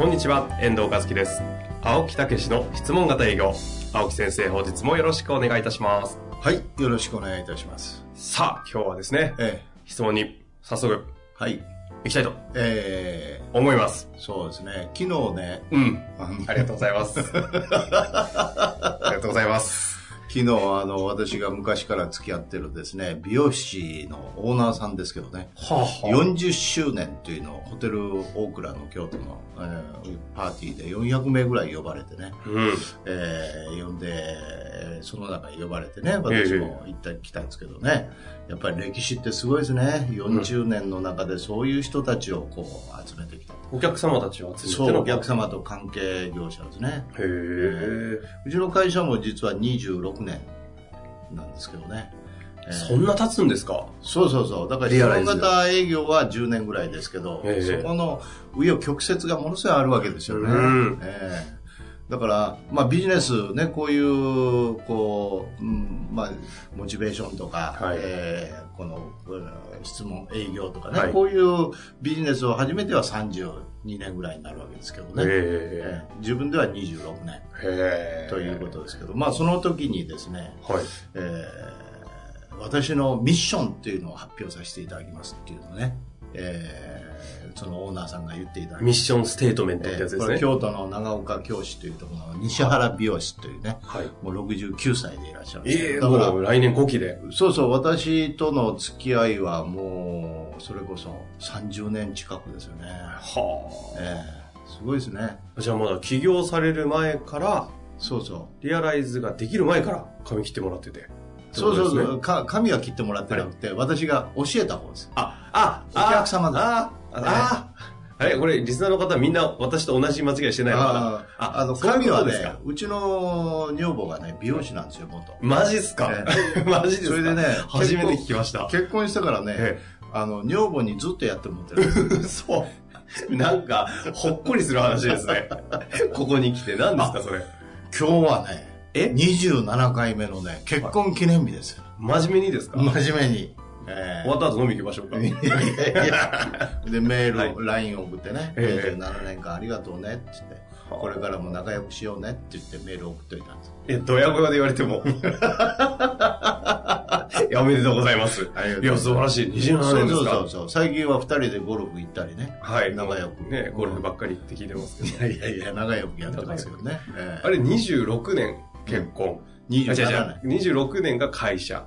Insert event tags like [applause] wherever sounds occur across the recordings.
こんにちは、遠藤和樹です。青木武の質問型営業。青木先生、本日もよろしくお願いいたします。はい、よろしくお願いいたします。さあ、今日はですね、え質問に早速え、はい、行きたいとえ思います。ー、そうですね、昨日ね、うん。ありがとうございます。ありがとうございます。[laughs] 昨日あの、私が昔から付き合ってるですね、美容師のオーナーさんですけどね、はあ、は40周年というのをホテルオークラの京都の、えーパーティーで400名ぐらい呼ばれてね、うん。えー呼んで、えーその中に呼ばれてね、私も行った来たんですけどね、やっぱり歴史ってすごいですね。40年の中でそういう人たちをこう集めてきた。お客様たちを集めてそう、のお客様と関係業者ですね。へえ。うちの会社も実は26年なんですけどね。えー。そんな経つんですか？そうそうそう。だから、質問リアライズ型営業は10年ぐらいですけど、ええ。そこの紆余曲折がものすごいあるわけですよね。うん。ええ。だから、まあビジネスね、こういう、こう、うんまあ、モチベーションとか、はい。ええこの、うん質問、営業とかね、はい。こういうビジネスを始めては32年ぐらいになるわけですけどね。へええ自分では26年。ということですけど、まあその時にですね、はい。えー私のミッションっていうのを発表させていただきますっていうのをね、えーそのオーナーさんが言っていたミッションステートメントってやつですね。京都の長岡教師というところの西原美容師というね、はい。もう69歳でいらっしゃるんですええけどだかもう来年後期で。ら、そうそう、私との付き合いはもう、それこそ30年近くですよね。はえーすごいですね。あ。じゃあまだ起業される前から、そうそう。リアライズができる前から髪切ってもらってて。そうそうそう、か髪は切ってもらってなくて、私が教えた方です。あ、あ、お客様だあ、あ、あ、あれこれ、リスナーの方みんな私と同じ間違いしてないのかな？あああの、髪はねうちの女房がね、美容師なんですよ、元。マジっすか？え [laughs] マジですか？それでね初めて聞きました。結婚してからね、えあの、女房にずっとやってもらってる。[laughs] そう。なんか、ほっこりする話ですね。[laughs] ここに来て。何ですか、それ？今日はね、え？27回目のね、結婚記念日ですよ。真面目にですか？真面目に。え終わった後飲み行きましょうか。いやいやいや [laughs] で、メール、はい LINE 送ってね、ええ27年間ありがとうねって言って、これからも仲良くしようねって言ってメール送っといたんです。え、ドヤ声で言われても。[laughs] いや、おめでとうございます。いや、素晴らしい。27年ですか？そうそうそう。最近は二人でゴルフ行ったりね。はい。仲良くね、ゴルフばっかりって聞いてますけど。いやいやいや、仲良くやってますけどね。ええあれ、26年結婚。う違27う年。。26年が会社。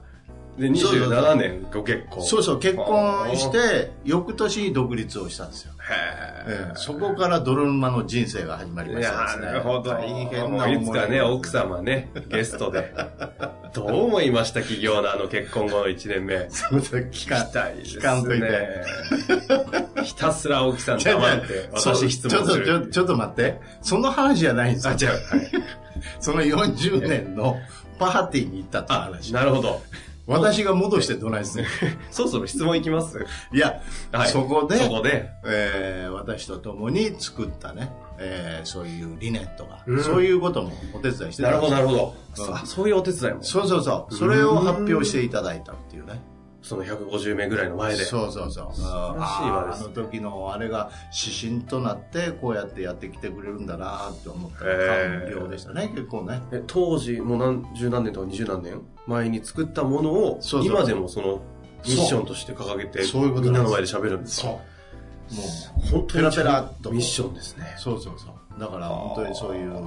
で、そうそうそう27年ご結婚。そうそう、結婚して、翌年に独立をしたんですよ。へええそこから泥沼の人生が始まりましたですね。なるほど。大変な思いつかね、奥様ね、ゲストで。[laughs] どう思いました企業のあの結婚後の1年目。そうそう聞か聞きたいですね。聞かんといて。ひたすら青木さん黙って、[laughs] 私質ちょっと、問する。ちょちょっと待って。その話じゃないんですあ、よ。違う。はい [laughs] その40年のパーティーに行ったってあ、話。なるほど。私が戻してどないですね。[laughs] そろそろ質問いきます？いや、はい。そこでそこで。えー私と共に作ったね、えーそういう理念とか、うんそういうこともお手伝いしてなるほど、なるほど。うんあそういうお手伝いも。そうそうそう。それを発表していただいたっていうね。その150名ぐらいの前で。そうそうそう。あーあの時のあれが指針となって、こうやってやってきてくれるんだなって思った感動でしたね、結構ね。え当時、もう何十何年とか二十何年前に作ったものを、そうそう今でもそのミッションとして掲げて、そういうことみんなの前で喋るんですか？も本当にペラペラミッションですねう、。そうそうそう。だから本当にそういうね、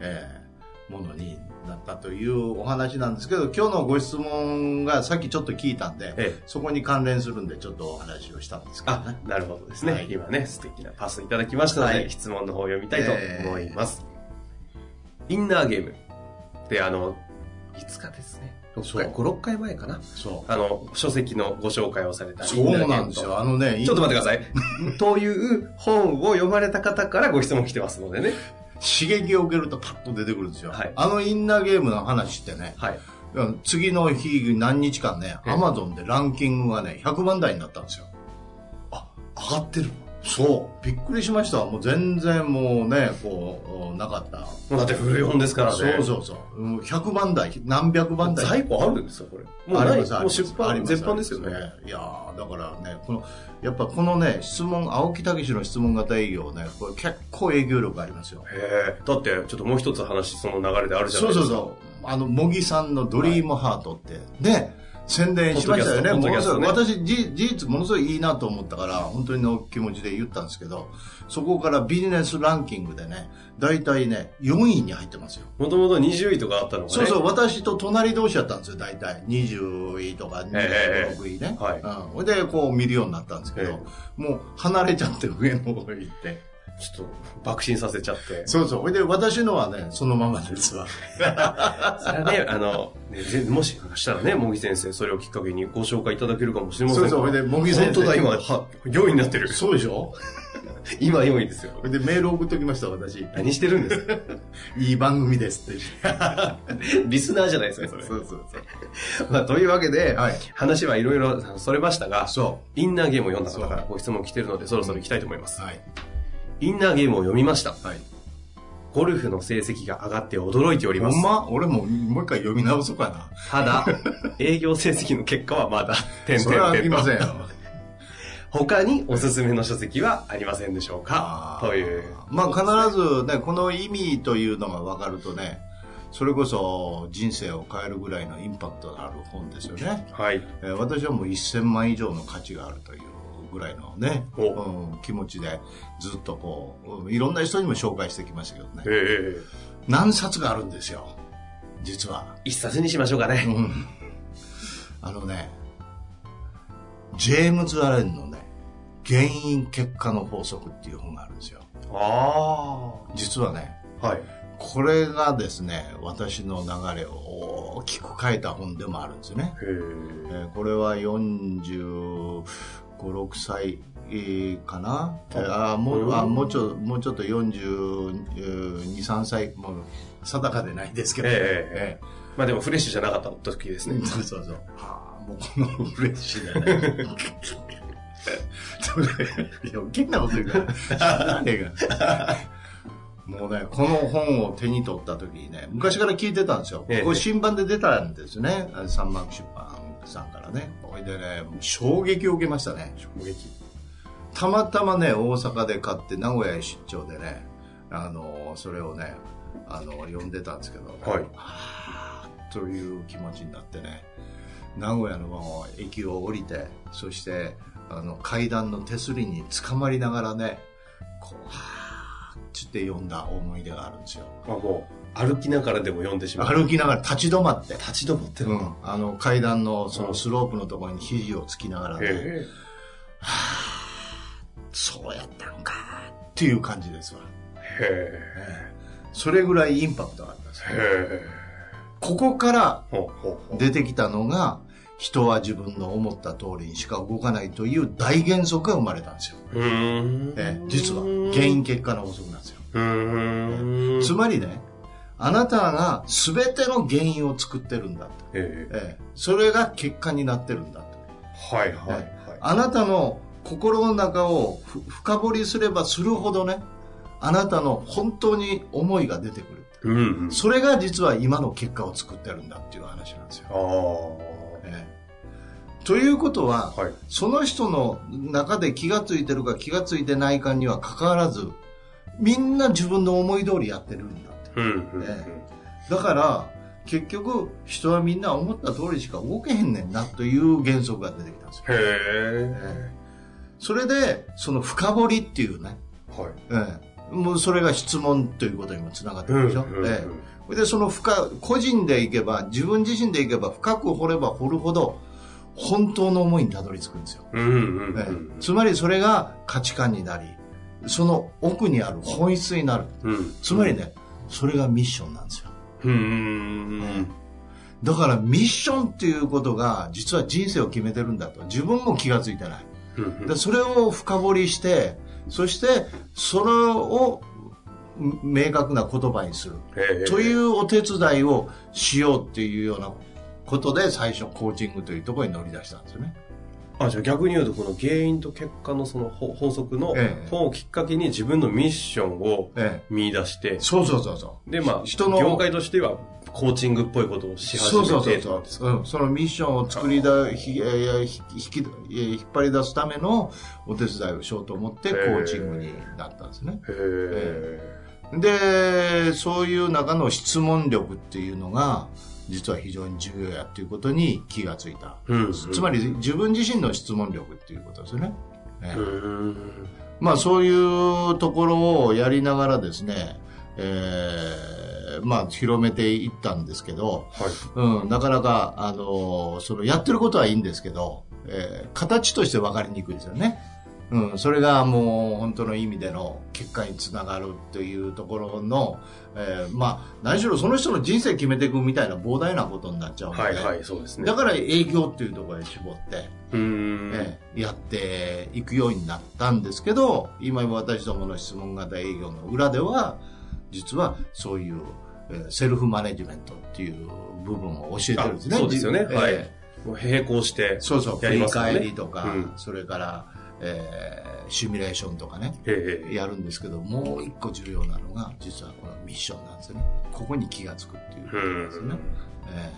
えーものになったというお話なんですけど、今日のご質問がさっきちょっと聞いたんで、ええそこに関連するんでちょっとお話をしたんですけどあね。、なるほどですね。はい今ね、素敵なパスいただきましたので、はい質問の方を読みたいと思います。インナーゲーム。で、あの、いつかですね、6回、5、6回前かな。そう。あの、書籍のご紹介をされた。そうなんですよ。あのね、ちょっと待ってください。[laughs] という本を読まれた方からご質問来てますのでね。刺激を受けるとパッと出てくるんですよ。はいあのインナーゲームの話ってね、はい。次の日何日間ね、ええアマゾンでランキングがね、100万台になったんですよ。あ、上がってるそう。びっくりしました。もう全然もうね、こう、なかった。だって古い本ですからね。そうそうそう。うん100万台、何百万台。在庫あるんですよ、これ。もうない、もう出版、絶版ですよね。いやーだからね、この、やっぱこのね、質問、青木武の質問型営業ね、これ結構営業力ありますよ。へえ。だって、ちょっともう一つ話、その流れであるじゃなそいうですか。そうそう。あの、茂木さんのドリームハートって、ね、宣伝しましたよね。ものすごい、ね私、じ事実、ものすごいいいなと思ったから、本当にの気持ちで言ったんですけど、そこからビジネスランキングでね、大体ね、4位に入ってますよ。もともと20位とかあったのがね。そうそう、私と隣同士だったんですよ、大体。20位とかええ26位ね。はいうん。で、こう見るようになったんですけど、もう離れちゃって上の方へ行って。ちょっと、爆心させちゃって。そうそう。ほいで、私のはね、そのままですわ。[laughs] それはね、あの、ねぜもしかしたらね、茂木先生、それをきっかけにご紹介いただけるかもしれませんがそうそうほいで茂木先生本当だ、今、は、4位になってる。そうでしょ？[laughs] 今4位ですよ。で、メール送っときました、私。何してるんです？か [laughs] いい番組ですって。リスナーじゃないですか、それ。そうそうそう。まあ、というわけで、はい話はいろいろそれましたが、そインナーゲームを読んだ方からご質問来てるので、そろそろ行きたいと思います。う。はい。インナーゲームを読みました。はい。ゴルフの成績が上がって驚いております。ほんま？俺ももう一回読み直そうかな。ただ、営業成績の結果はまだ、[laughs] 点々点と。りませんよ。[laughs] 他におすすめの書籍はありませんでしょうか？という。まあ必ずね、この意味というのが分かるとね、それこそ人生を変えるぐらいのインパクトのある本ですよね。はい。えー私はもう1000万以上の価値があるというぐらいのね、おうん、気持ちでずっとこう、うんいろんな人にも紹介してきましたけどねえ。え何冊があるんですよ、実は。一冊にしましょうかね。うんあのね、ジェームズ・アレンのね、原因結果の法則っていう本があるんですよ。あ実はね、あ。はい。これがですね、私の流れを大きく変えた本でもあるんですよね。へえ。えーこれは45、6歳えーかな、えーあーもうあもうちょもうちょっと42、3歳、もう定かでないですけど、えええまあでもフレッシュじゃなかった時ですね。そうそうそう。はあ、もうこのフレッシュだ [laughs] ね。それ余計なこと言うから。もうね、この本を手に取った時にね、昔から聞いてたんですよ。ええこれ新版で出たんですね。三幕出版さんからね。これでね、衝撃を受けましたね。衝撃。たまたまね、大阪で買って名古屋へ出張でね、あの、それをね、あの、読んでたんですけど、はいはぁという気持ちになってね、名古屋の駅を降りて、そして、あの、階段の手すりに捕まりながらね、こう、はぁーって読んだ思い出があるんですよ。あ、もう、歩きながらでも読んでしまう。歩きながら立ち止まって、立ち止まってうん、あの階段のそのスロープのところに肘をつきながらね、へそうやったんかっていう感じですわ。え。へそれぐらいインパクトがあったんです。へえ。ここから。出てきたのが、人は自分の思った通りにしか動かないという大原則が生まれたんですよ。ええ実は原因結果の法則なんですよ。つまりね、あなたが全ての原因を作ってるんだと。ええ。ええそれが結果になってるんだと。はいはいはい。あなたの心の中をふ深掘りすればするほどね、あなたの本当に思いが出てくる。うんうん。それが実は今の結果を作ってるんだっていう話なんですよ。あええということは、あ。はい。その人の中で気がついてるか気がついてないかにはかかわらず、みんな自分の思い通りやってるんだ。うんうんうん。えだから、結局、人はみんな思った通りしか動けへんねんなという原則が出てきたんですよ。へえ。それで、その深掘りっていうね、はい。ええもうそれが質問ということにもつながってるでしょ。うんうんうんええそれで、その深、個人でいけば、自分自身でいけば、深く掘れば掘るほど、本当の思いにたどり着くんですよ。うんうんうええん。つまりそれが価値観になり、その奥にある本質になる。うん。つまりね、それがミッションなんですよ。うん。うん。だからミッションっていうことが実は人生を決めてるんだと自分も気がついてない。うんでそれを深掘りして、そしてそれを明確な言葉にする。というお手伝いをしようっていうようなことで最初コーチングというところに乗り出したんですよね。あ、じゃあ逆に言うと、この原因と結果のその法法則のええ。本をきっかけに自分のミッションをええ。見出して、そうそうそうそう。で、まあ、人の業界としてはコーチングっぽいことをし始そうめてそうそうそう、う。ん、そのミッションを作りだひ引きえー引っ張り出すためのお手伝いをしようと思ってコへーーチングになったんですね。へでそういう中の質問力っていうのが実は非常に重要やっていうことに気がついた、え。うん。つまり自分自身の質問力っていうことですよね、えうーん。まあそういうところをやりながらですね、えーまあ広めていったんですけど、はい。うん、なかなか、あのそのやってることはいいんですけど、えー形として分かりにくいですよね。うん、それがもう本当の意味での結果につながるというところの、えーまあ、何しろその人の人生決めていくみたいな膨大なことになっちゃうので、はいはい、そうですね。だから営業っていうところへ絞って、うーん。えーやっていくようになったんですけど、今私どもの質問型営業の裏では、実はそういう、えーセルフマネジメントっていう部分を教えてるんですね。あそうですよねえーはい並行して。そうそう、振り返りとか、うんそれから、えーシミュレーションとかね。やるんですけど、もう一個重要なのが、実はこのミッションなんですよね。ここに気がつくっていうことなんですよね。え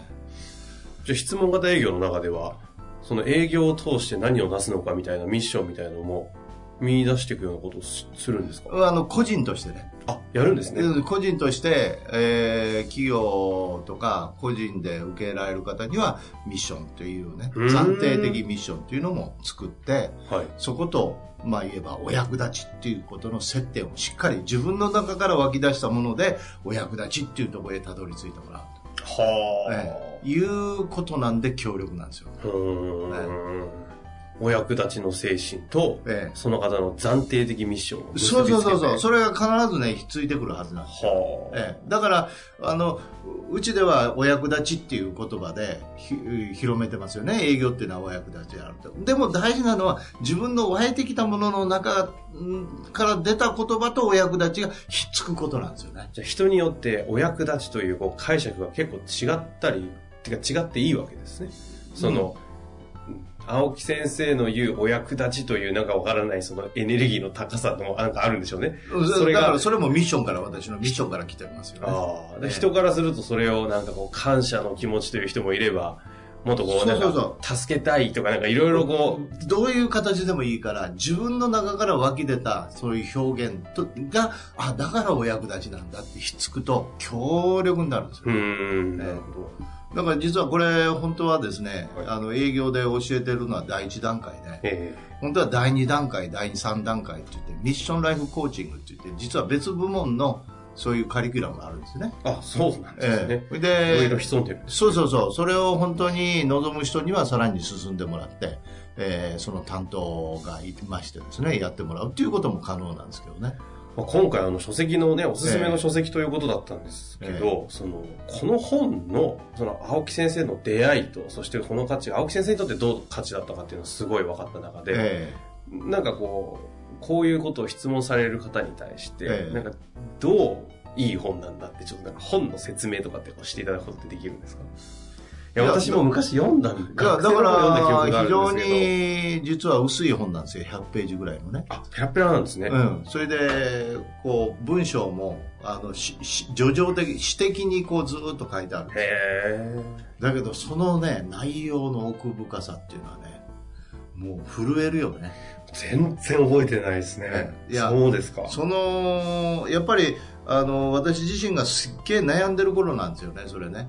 じゃあ質問型営業の中では、その営業を通して何をなすのかみたいなミッションみたいなのも見出していくようなことをすするんですか？ーあの、個人としてね、あ、やるんですね。で個人として、えー企業とか個人で受けられる方にはミッションというね、暫定的ミッションというのも作って、はい。そこと、まあ言えばお役立ちっていうことの接点をしっかり自分の中から湧き出したもので、お役立ちっていうところへたどり着いてもらうはと、ええいうことなんで協力なんですよ。うーん。お役立ちの精神と、ええ。その方の暫定的ミッションそうそうそうそう、それが必ずね、ひっついてくるはずなんです。はあ。ええ、だからあのうちではお役立ちっていう言葉でひ広めてますよね。営業っていうのはお役立ちであると。でも大事なのは自分の湧いてきたものの中んから出た言葉とお役立ちがひっつくことなんですよね。じゃあ人によってお役立ちというこう解釈が結構違ったり、てか違っていいわけですね。その、青木先生の言うお役立ちというなんかわからないそのエネルギーの高さのなんかあるんでしょうね。それがそれもミッションから私のミッションから来てますよねああ、でええ人からするとそれをなんかこう感謝の気持ちという人もいれば、もっとこうなんそうそうか助けたいとかなんかいろいろこう、どういう形でもいいから自分の中から湧き出たそういう表現とがあだからお役立ちなんだってひっつくと強力になるんですよ。うーん、ええ。なるほど。だから実はこれ本当はですね、はい。あの営業で教えてるのは第一段階で、え本当は第二段階、第三段階って言って、ミッションライフコーチングって言って、実は別部門のそういうカリキュラムがあるんですね。えあ、そうなんですね。ええいろいろで、潜んでるんです。そうそうそう、それを本当に望む人にはさらに進んでもらって、えーその担当がいましてですね、やってもらうっていうことも可能なんですけどね。まあ、今回あの書籍のね、おすすめの書籍ということだったんですけど、えその、この本の、その青木先生の出会いと、そしてこの価値が青木先生にとってどう価値だったかっていうのはすごい分かった中で、えなんかこう、こういうことを質問される方に対して、ええなんかどういい本なんだって、ちょっとなんか本の説明とかってしていただくことってできるんですか？いや、私も昔読んだんだだ記憶がら、あ非常。に実は薄い本なんですよ、100ページぐらいのね。あ、ペラペラなんですね。うん、それでこう文章もあのしし叙情的詩的にこうずーっと書いてあるへえ。だけどそのね内容の奥深さっていうのはねもう震えるよね。全然覚えてないですね。いやそうですか。そのやっぱりあの私自身がすっげえ悩んでる頃なんですよねそれね、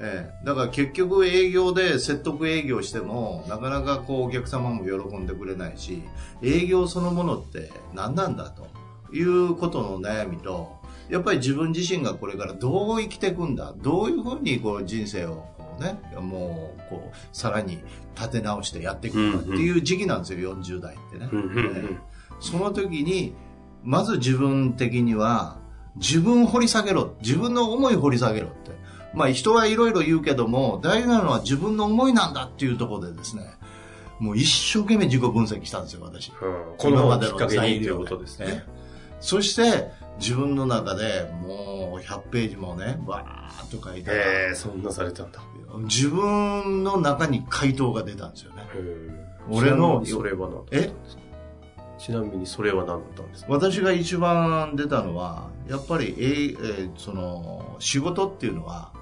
ええ、だから結局営業で説得営業してもなかなかこうお客様も喜んでくれないし営業そのものって何なんだということの悩みとやっぱり自分自身がこれからどう生きていくんだどういうふうにこう人生をこうね。もうこうさらに立て直してやっていくっていう時期なんですよ、40代ってね、うんうんうん。ええその時にまず自分的には自分を掘り下げろ。自分の思いを掘り下げろって。まあ人はいろいろ言うけども、大事なのは自分の思いなんだっていうところでですね、もう一生懸命自己分析したんですよ、私。うん、この本きっかけにということですね。そして、自分の中でもう100ページもね、バーっと書いて。ええー、そんなされたんだ。自分の中に回答が出たんですよね。俺の、それは何え？ちなみにそれは何だったんですか？私が一番出たのは、やっぱり、えー、えー、その、仕事っていうのは、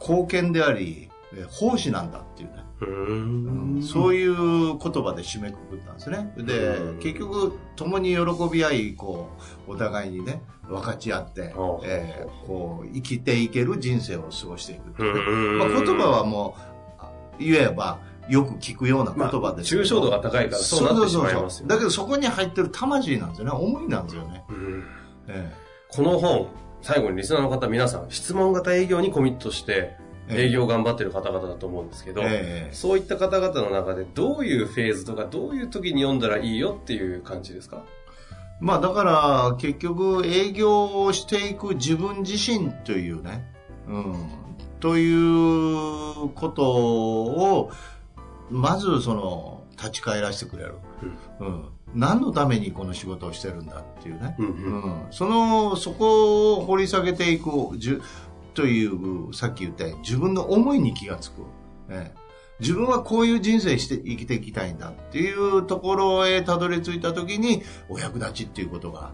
貢献であり、奉仕なんだっていうね。うんそういう言葉で締めくくったんですね。で、結局、共に喜び合い、こう、お互いにね、分かち合って、えー、こう、生きていける人生を過ごしていく、ね。まあ、言葉はもう、言えば、よく聞くような言葉ですまあ、抽象度が高いからそうなってしまいますよ、ね、だけどそこに入ってる魂なんですよね。思いなんですよね。うん。えー、この本、最後にリスナーの方皆さん、質問型営業にコミットして、営業頑張ってる方々だと思うんですけど、えー、そういった方々の中でどういうフェーズとかどういう時に読んだらいいよっていう感じですか？まあだから結局営業をしていく自分自身というね、うん、ということをまずその立ち返らせてくれる、うん、うん、何のためにこの仕事をしてるんだっていうね、うん、うん、そのそこを掘り下げていくというさっき言った自分の思いに気がつく、ね、自分はこういう人生して生きていきたいんだっていうところへたどり着いた時にお役立ちっていうことが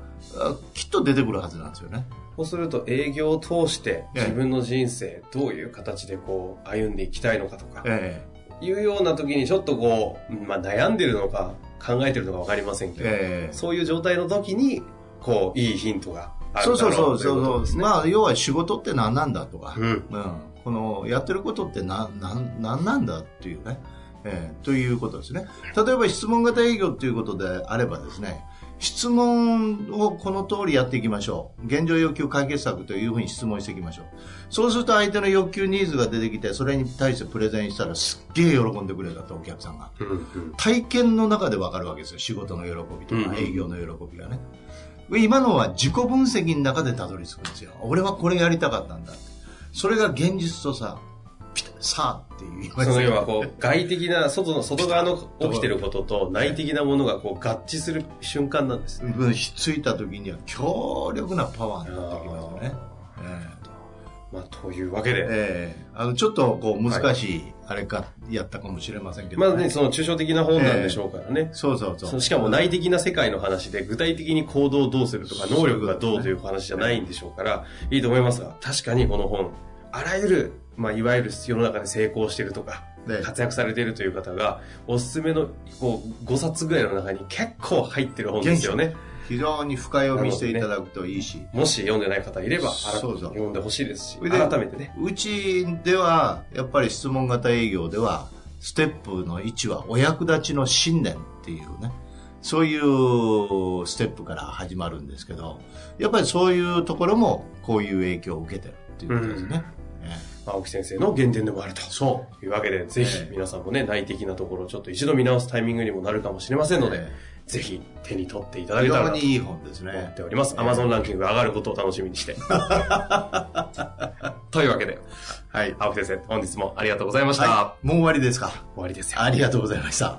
きっと出てくるはずなんですよね。そうすると営業を通して自分の人生どういう形でこう歩んでいきたいのかとか、ええ。いうような時にちょっとこう、まあ、悩んでるのか考えてるのか分かりませんけど、えー、そういう状態の時にこういいヒントがそうそうそうそう、ね、まあ要は仕事って何なんだとか、うん、うん、このやってることって何何何なんだっていうね、えー、ということですね例えば質問型営業っていうことであればですね質問をこの通りやっていきましょう。現状要求解決策というふうに質問していきましょう。そうすると相手の欲求ニーズが出てきて、それに対してプレゼンしたらすっげえ喜んでくれたと、お客さんが。体験の中でわかるわけですよ。仕事の喜びとか営業の喜びがね。今のは自己分析の中でたどり着くんですよ。俺はこれやりたかったんだ。それが現実とさ、さあっていうその要はこう外的な外の外側の起きてることと内的なものがこう合致する瞬間なんですね。ひっついた時には強力なパワーになってきますよね。まあ、というわけで。ええー、あの、ちょっと、こう、難しい、あれか、やったかもしれませんけど、ね、まあね、その抽象的な本なんでしょうからね。えー、そうそうそう。しかも内的な世界の話で、具体的に行動をどうするとか、能力がどうという話じゃないんでしょうから、いいと思いますが、確かにこの本、あらゆるまあ、いわゆる世の中で成功してるとか、ね、活躍されてるという方が、おすすめのこう5冊ぐらいの中に結構入ってる本ですよね。非常に深読みしていただくといいし、ね、もし読んでない方いればそうそう。読んでほしいですし改めてね。うちではやっぱり質問型営業ではステップの1はお役立ちの信念っていうね。そういうステップから始まるんですけどやっぱりそういうところもこういう影響を受けてるっていうことですね、うん。青木先生の原点でもあると。そう。いうわけで、ぜひ皆さんもね、内的なところをちょっと一度見直すタイミングにもなるかもしれませんので、ぜひ手に取っていただけたらといい本ですね。思っております。アマゾンランキングが上がることを楽しみにして。[laughs] というわけで、はい。青木先生、本日もありがとうございました。はい、もう終わりですか？終わりですよ。ありがとうございました。